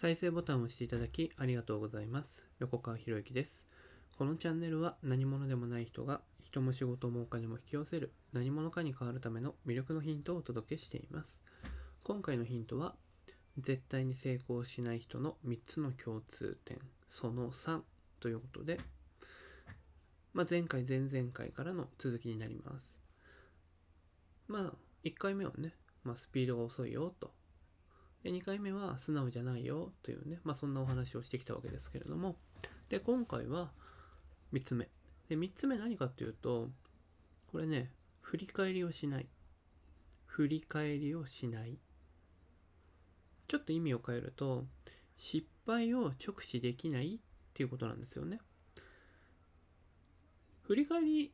再生ボタンを押していただきありがとうございます。横川博之です。このチャンネルは何者でもない人が人も仕事もお金も引き寄せる何者かに変わるための魅力のヒントをお届けしています。今回のヒントは絶対に成功しない人の3つの共通点その3ということで、まあ、前回前々回からの続きになります。まあ1回目はね、まあ、スピードが遅いよとで2回目は素直じゃないよというね、まあ、そんなお話をしてきたわけですけれども。で今回は3つ目。で3つ目何かっていうとこれね振り返りをしない。振り返りをしない。ちょっと意味を変えると失敗を直視できないっていうことなんですよね。振り返り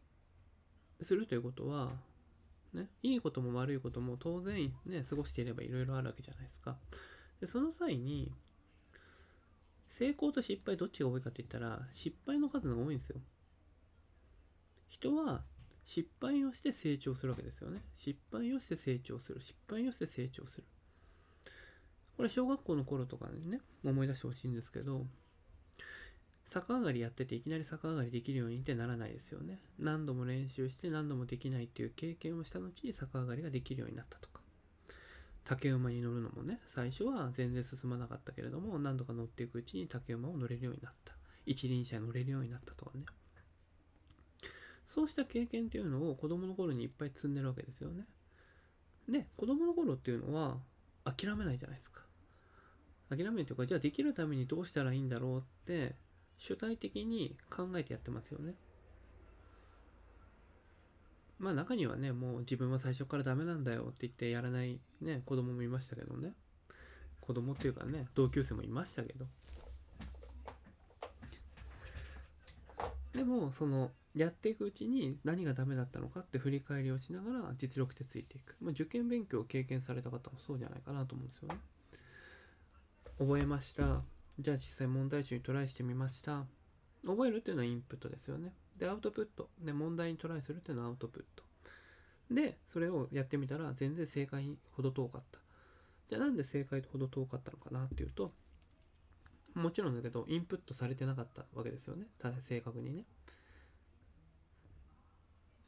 するということはね、いいことも悪いことも当然ね、過ごしていればいろいろあるわけじゃないですか。で、その際に、成功と失敗どっちが多いかって言ったら、失敗の数が多いんですよ。人は失敗をして成長するわけですよね。失敗をして成長する。失敗をして成長する。これ小学校の頃とかにね、思い出してほしいんですけど、逆上がりやってていきなり逆上がりできるようにってならないですよね。何度も練習して何度もできないっていう経験をした後に逆上がりができるようになったとか。竹馬に乗るのもね、最初は全然進まなかったけれども、何度か乗っていくうちに竹馬を乗れるようになった。一輪車に乗れるようになったとかね。そうした経験っていうのを子供の頃にいっぱい積んでるわけですよね。で、子供の頃っていうのは諦めないじゃないですか。諦めないというか、じゃあできるためにどうしたらいいんだろうって主体的に考えてやってますよね。まあ中にはね、もう自分は最初からダメなんだよって言ってやらないね、子供もいましたけどね。子供っていうかね、同級生もいましたけど。でも、その、やっていくうちに何がダメだったのかって振り返りをしながら実力ってついていく。まあ、受験勉強を経験された方もそうじゃないかなと思うんですよね。覚えました。じゃあ実際問題集にトライしてみました。覚えるっていうのはインプットですよね。で、アウトプット。で、問題にトライするっていうのはアウトプット。で、それをやってみたら全然正解ほど遠かった。じゃあなんで正解ほど遠かったのかなっていうと、もちろんだけど、インプットされてなかったわけですよね。正確にね。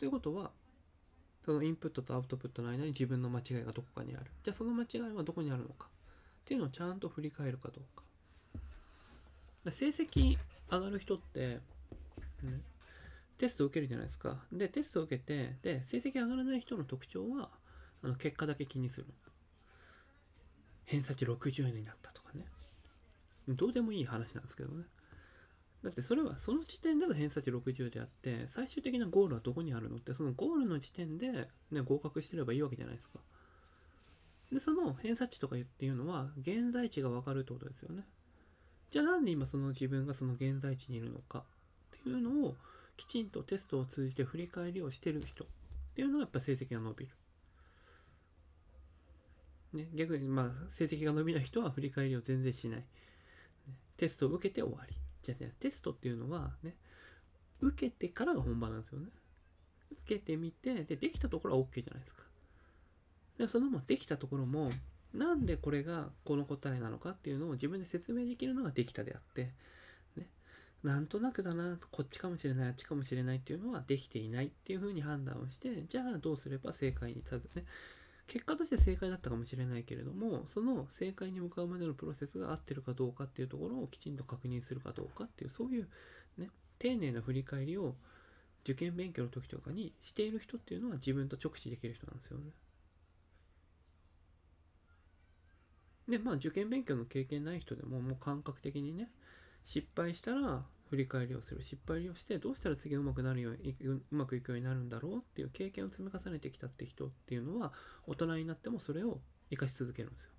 ということは、そのインプットとアウトプットの間に自分の間違いがどこかにある。じゃあその間違いはどこにあるのかっていうのをちゃんと振り返るかどうか。成績上がる人って、ね、テスト受けるじゃないですか。で、テスト受けて、で、成績上がらない人の特徴は、あの結果だけ気にする。偏差値60になったとかね。どうでもいい話なんですけどね。だってそれはその時点での偏差値60であって、最終的なゴールはどこにあるのって、そのゴールの時点で、ね、合格してればいいわけじゃないですか。で、その偏差値とかっていうのは、現在地がわかるってことですよね。じゃあなんで今その自分がその現在地にいるのかっていうのをきちんとテストを通じて振り返りをしてる人っていうのがやっぱ成績が伸びる。ね、逆にまあ成績が伸びない人は振り返りを全然しない。テストを受けて終わり。じゃあ、ね、テストっていうのはね、受けてからが本番なんですよね。受けてみて、で、できたところは OK じゃないですか。で、そのままできたところも、なんでこれがこの答えなのかっていうのを自分で説明できるのができたであって、ね、なんとなくだな、こっちかもしれない、あっちかもしれないっていうのはできていないっていうふうに判断をして、じゃあどうすれば正解に立つね。結果として正解だったかもしれないけれども、その正解に向かうまでのプロセスが合ってるかどうかっていうところをきちんと確認するかどうかっていう、そういうね、丁寧な振り返りを受験勉強の時とかにしている人っていうのは自分と直視できる人なんですよね。で、まあ受験勉強の経験ない人でももう感覚的にね、失敗したら振り返りをする。失敗をしてどうしたら次うまくなるように、うまくいくようになるんだろうっていう経験を積み重ねてきたって人っていうのは、大人になってもそれを活かし続けるんですよ。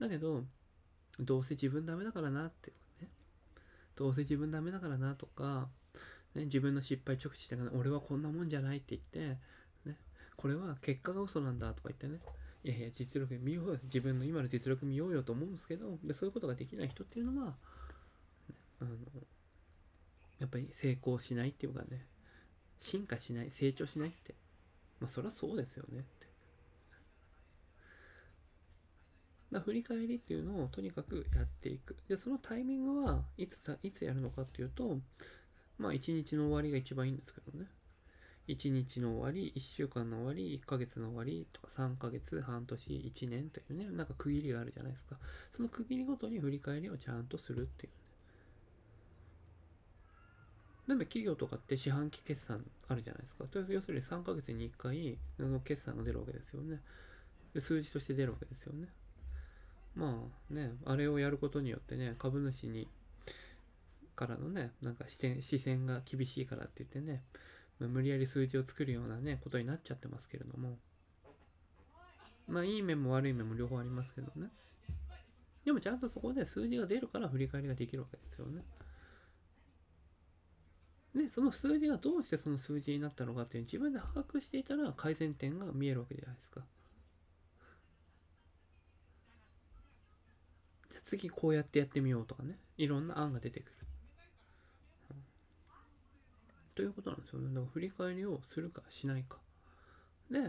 だけど、どうせ自分ダメだからなっていうね。どうせ自分ダメだからなとか、ね、自分の失敗直視してから、俺はこんなもんじゃないって言って、ね、これは結果が嘘なんだとか言ってね、いやいや、実力見ようよ。自分の今の実力見ようよと思うんですけど、でそういうことができない人っていうのは、あの、やっぱり成功しないっていうかね、進化しない、成長しないって。まあ、そりゃそうですよねって。だ振り返りっていうのをとにかくやっていく。で、そのタイミングはいついつやるのかっていうと、まあ1日の終わりが一番いいんですけどね。1日の終わり、1週間の終わり、1ヶ月の終わりとか3ヶ月、半年、1年というね、なんか区切りがあるじゃないですか。その区切りごとに振り返りをちゃんとするっていう。なんで企業とかって四半期決算あるじゃないですか。要するに3ヶ月に1回、あの決算が出るわけですよね。数字として出るわけですよね。まあね、あれをやることによってね、株主にからのね、なんか視点視線が厳しいからって言ってね、無理やり数字を作るようなね、ことになっちゃってますけれども。まあいい面も悪い面も両方ありますけどね。でもちゃんとそこで数字が出るから振り返りができるわけですよね。で、その数字がどうしてその数字になったのかっていう自分で把握していたら改善点が見えるわけじゃないですか。じゃあ次こうやってやってみようとかね。いろんな案が出てくる。ということなんですよね。だから振り返りをするかしないか。で、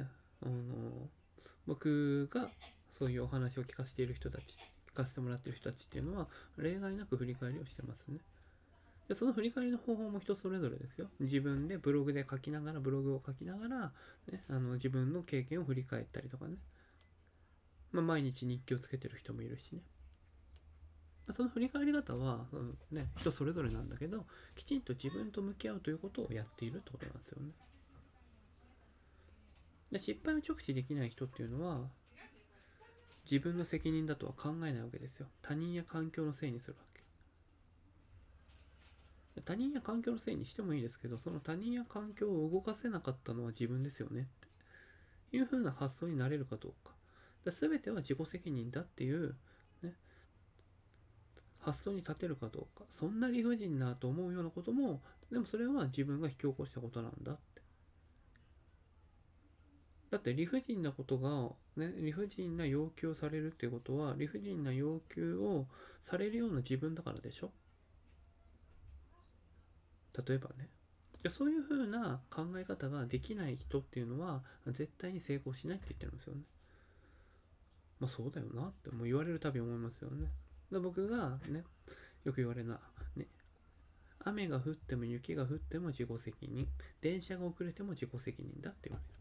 あの、僕がそういうお話を聞かせている人たち、聞かせてもらってる人たちっていうのは、例外なく振り返りをしてますね。でその振り返りの方法も人それぞれですよ。自分でブログで書きながら、ブログを書きながら、ね、あの自分の経験を振り返ったりとかね。まあ、毎日日記をつけてる人もいるしね。その振り返り方は、うん、ね、人それぞれなんだけど、きちんと自分と向き合うということをやっているってことなんですよね。で失敗を直視できない人っていうのは、自分の責任だとは考えないわけですよ。他人や環境のせいにするわけ。他人や環境のせいにしてもいいですけど、その他人や環境を動かせなかったのは自分ですよねっていう風な発想になれるかどうか。全ては自己責任だっていう発想に立てるかどうかそんな理不尽なと思うようなこともでもそれは自分が引き起こしたことなんだってだって理不尽なことが、ね、理不尽な要求をされるっていうことは理不尽な要求をされるような自分だからでしょ例えばねそういうふうな考え方ができない人っていうのは絶対に成功しないって言ってるんですよね。まあそうだよなってもう言われるたび思いますよね。で僕がね、よく言われるのは、ね、雨が降っても雪が降っても自己責任、電車が遅れても自己責任だって言われる。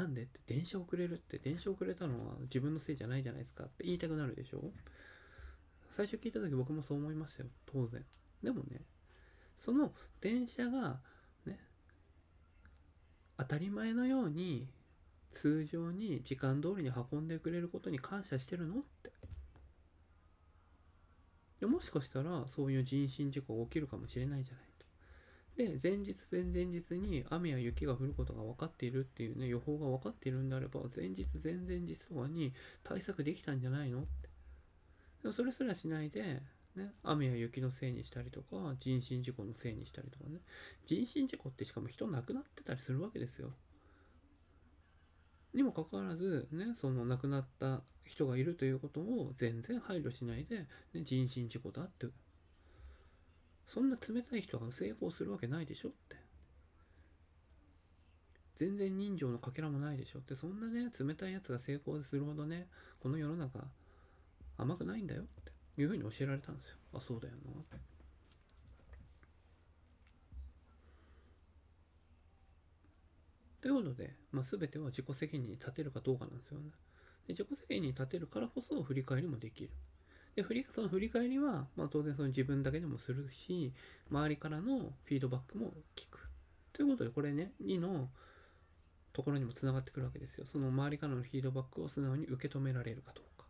なんでって電車遅れるって電車遅れたのは自分のせいじゃないじゃないですかって言いたくなるでしょ？最初聞いた時僕もそう思いましたよ。当然。でもねその電車がね当たり前のように通常に時間通りに運んでくれることに感謝してるの？って。でもしかしたらそういう人身事故が起きるかもしれないじゃないで前日前々日に雨や雪が降ることが分かっているっていうね予報が分かっているんであれば前日前々日とかに対策できたんじゃないの？って。でもそれすらしないでね、雨や雪のせいにしたりとか人身事故のせいにしたりとかね。人身事故ってしかも人亡くなってたりするわけですよ。にもかかわらず、ね、その亡くなった人がいるということを全然配慮しないで、ね、人身事故だって。そんな冷たい人が成功するわけないでしょって。全然人情のかけらもないでしょって。そんなね、冷たいやつが成功するほどね、この世の中甘くないんだよっていうふうに教えられたんですよ。あ、そうだよなって。ということで、まあ、全ては自己責任に立てるかどうかなんですよね。で自己責任に立てるからこそ振り返りもできる。で振りその振り返りは、まあ、当然その自分だけでもするし、周りからのフィードバックも聞く。ということで、これね、2のところにもつながってくるわけですよ。その周りからのフィードバックを素直に受け止められるかどうか。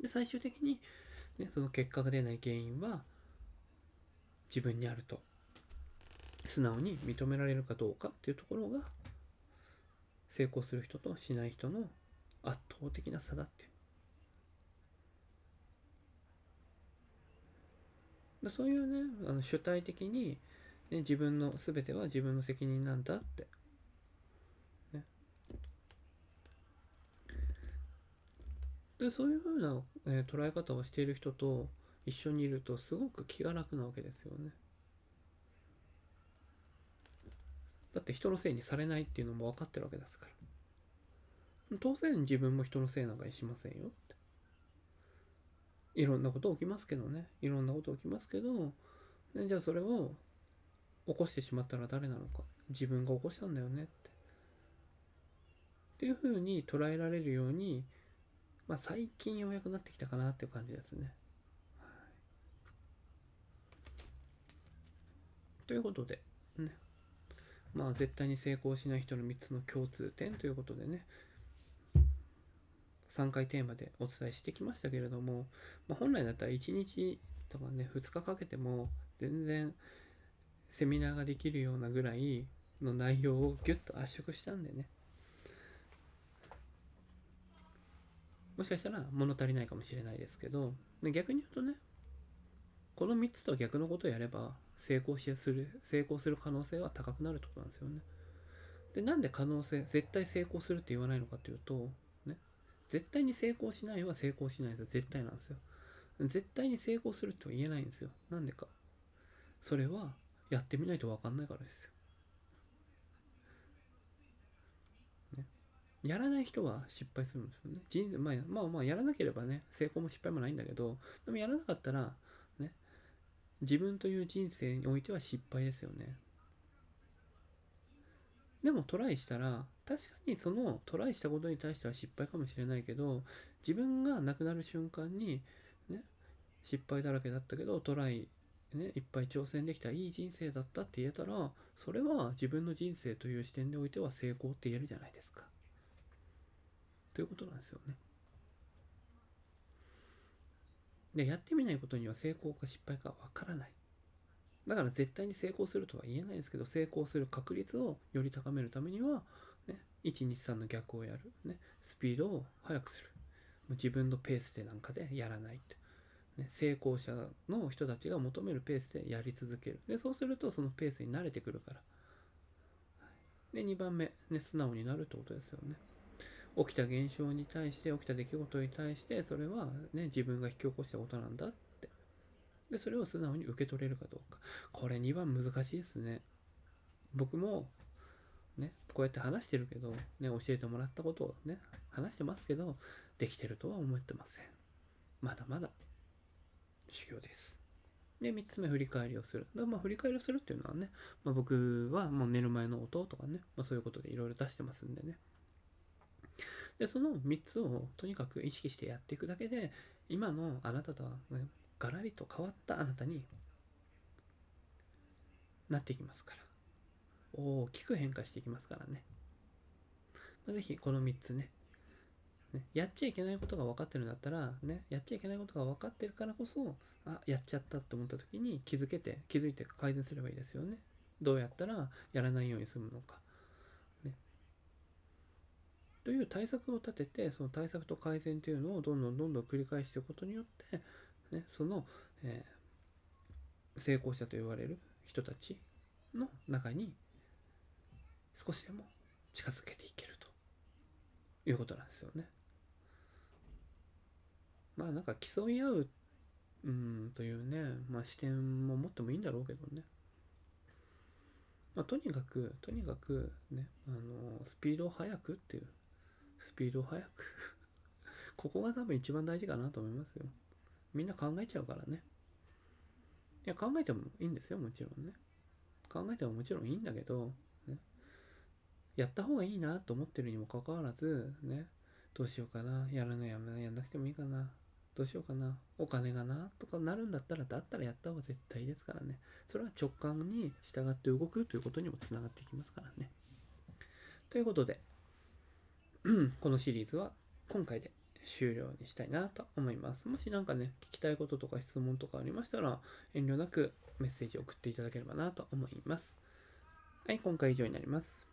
で、最終的に、ね、その結果が出ない原因は自分にあると素直に認められるかどうかっていうところが成功する人としない人の圧倒的な差だっていう。そういうねあの主体的に、ね、自分の全ては自分の責任なんだって、ね、でそういうふうな、え、捉え方をしている人と一緒にいるとすごく気が楽なわけですよね。だって人のせいにされないっていうのも分かってるわけですから。当然自分も人のせいなんかにしませんよって。いろんなこと起きますけどね。いろんなこと起きますけどでじゃあそれを起こしてしまったら誰なのか。自分が起こしたんだよねって。っていうふうに捉えられるように、まあ、最近ようやくなってきたかなっていう感じですね。ということでね。まあ絶対に成功しない人の3つの共通点ということでね3回テーマでお伝えしてきましたけれども、まあ、本来だったら1日とかね2日かけても全然セミナーができるようなぐらいの内容をギュッと圧縮したんでねもしかしたら物足りないかもしれないですけど逆に言うとねこの3つとは逆のことをやれば成功しする成功する可能性は高くなるってことなんですよね。でなんで可能性絶対成功するって言わないのかっていうとね絶対に成功しないは成功しないですよ。絶対なんですよ。絶対に成功するとは言えないんですよ。なんでか。それはやってみないと分かんないからですよ。やらない人は失敗するんですよね。人まあ、まあまあやらなければね、成功も失敗もないんだけど、でもやらなかったら、自分という人生においては失敗ですよね。でもトライしたら、確かにそのトライしたことに対しては失敗かもしれないけど、自分が亡くなる瞬間に、ね、失敗だらけだったけど、トライね、いっぱい挑戦できたいい人生だったって言えたらそれは自分の人生という視点においては成功って言えるじゃないですか。ということなんですよね。でやってみないことには成功か失敗かわからない。だから絶対に成功するとは言えないですけど成功する確率をより高めるためには、ね、123の逆をやる、ね、スピードを速くするもう自分のペースでなんかでやらないね、成功者の人たちが求めるペースでやり続ける。で、そうするとそのペースに慣れてくるから。で、2番目、ね、素直になるってことですよね。起きた現象に対して、起きた出来事に対して、それはね、自分が引き起こしたことなんだって。で、それを素直に受け取れるかどうか。これ2番難しいですね。僕も、ね、こうやって話してるけど、ね、教えてもらったことをね、話してますけど、できてるとは思ってません。まだまだ修行です。で、3つ目、振り返りをする。だまあ、振り返りをするっていうのはね、まあ、僕はもう寝る前の音とかね、まあ、そういうことでいろいろ出してますんでね。で、その3つをとにかく意識してやっていくだけで、今のあなたとは、ね、ガラリと変わったあなたになっていきますから。大きく変化していきますからね。まあ、ぜひこの3つね、ね、やっちゃいけないことが分かってるんだったら、ね、やっちゃいけないことが分かってるからこそ、あ、やっちゃったって思った時に気づけて、気づいて改善すればいいですよね。どうやったらやらないように済むのか。という対策を立てて、その対策と改善というのをどんどんどんどん繰り返していくことによって、ね、その、えー、成功者と言われる人たちの中に少しでも近づけていけるということなんですよね。まあなんか競い合う、うん、というね、まあ視点も持ってもいいんだろうけどね。まあとにかく、とにかくね、あの、スピードを速くっていう、スピードを速く ここが多分一番大事かなと思いますよ。みんな考えちゃうからね。いや、考えてもいいんですよ、もちろんね。考えてももちろんいいんだけど、ね、やった方がいいなと思ってるにもかかわらず、ね、どうしようかな、やらないやめない、やんなくてもいいかな、どうしようかな、お金がな、とかなるんだったら、だったらやった方が絶対ですからね。それは直感に従って動くということにもつながっていきますからね。ということで、このシリーズは今回で終了にしたいなと思います。もし何かね、聞きたいこととか質問とかありましたら、遠慮なくメッセージ送っていただければなと思います。はい、今回以上になります。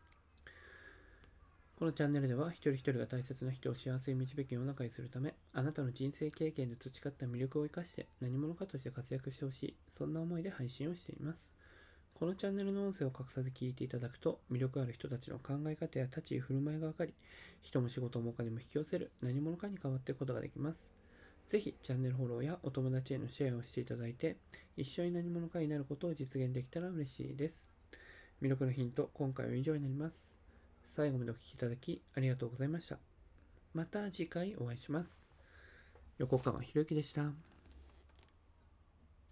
このチャンネルでは一人一人が大切な人を幸せに導き世の中にするため、あなたの人生経験で培った魅力を生かして何者かとして活躍してほしい、そんな思いで配信をしています。このチャンネルの音声を隠さず聞いていただくと、魅力ある人たちの考え方や立ち居振る舞いがわかり、人も仕事もお金も引き寄せる何者かに変わっていくことができます。ぜひチャンネルフォローやお友達へのシェアをしていただいて、一緒に何者かになることを実現できたら嬉しいです。魅力のヒント、今回は以上になります。最後までお聴きいただきありがとうございました。また次回お会いします。横川博之でした。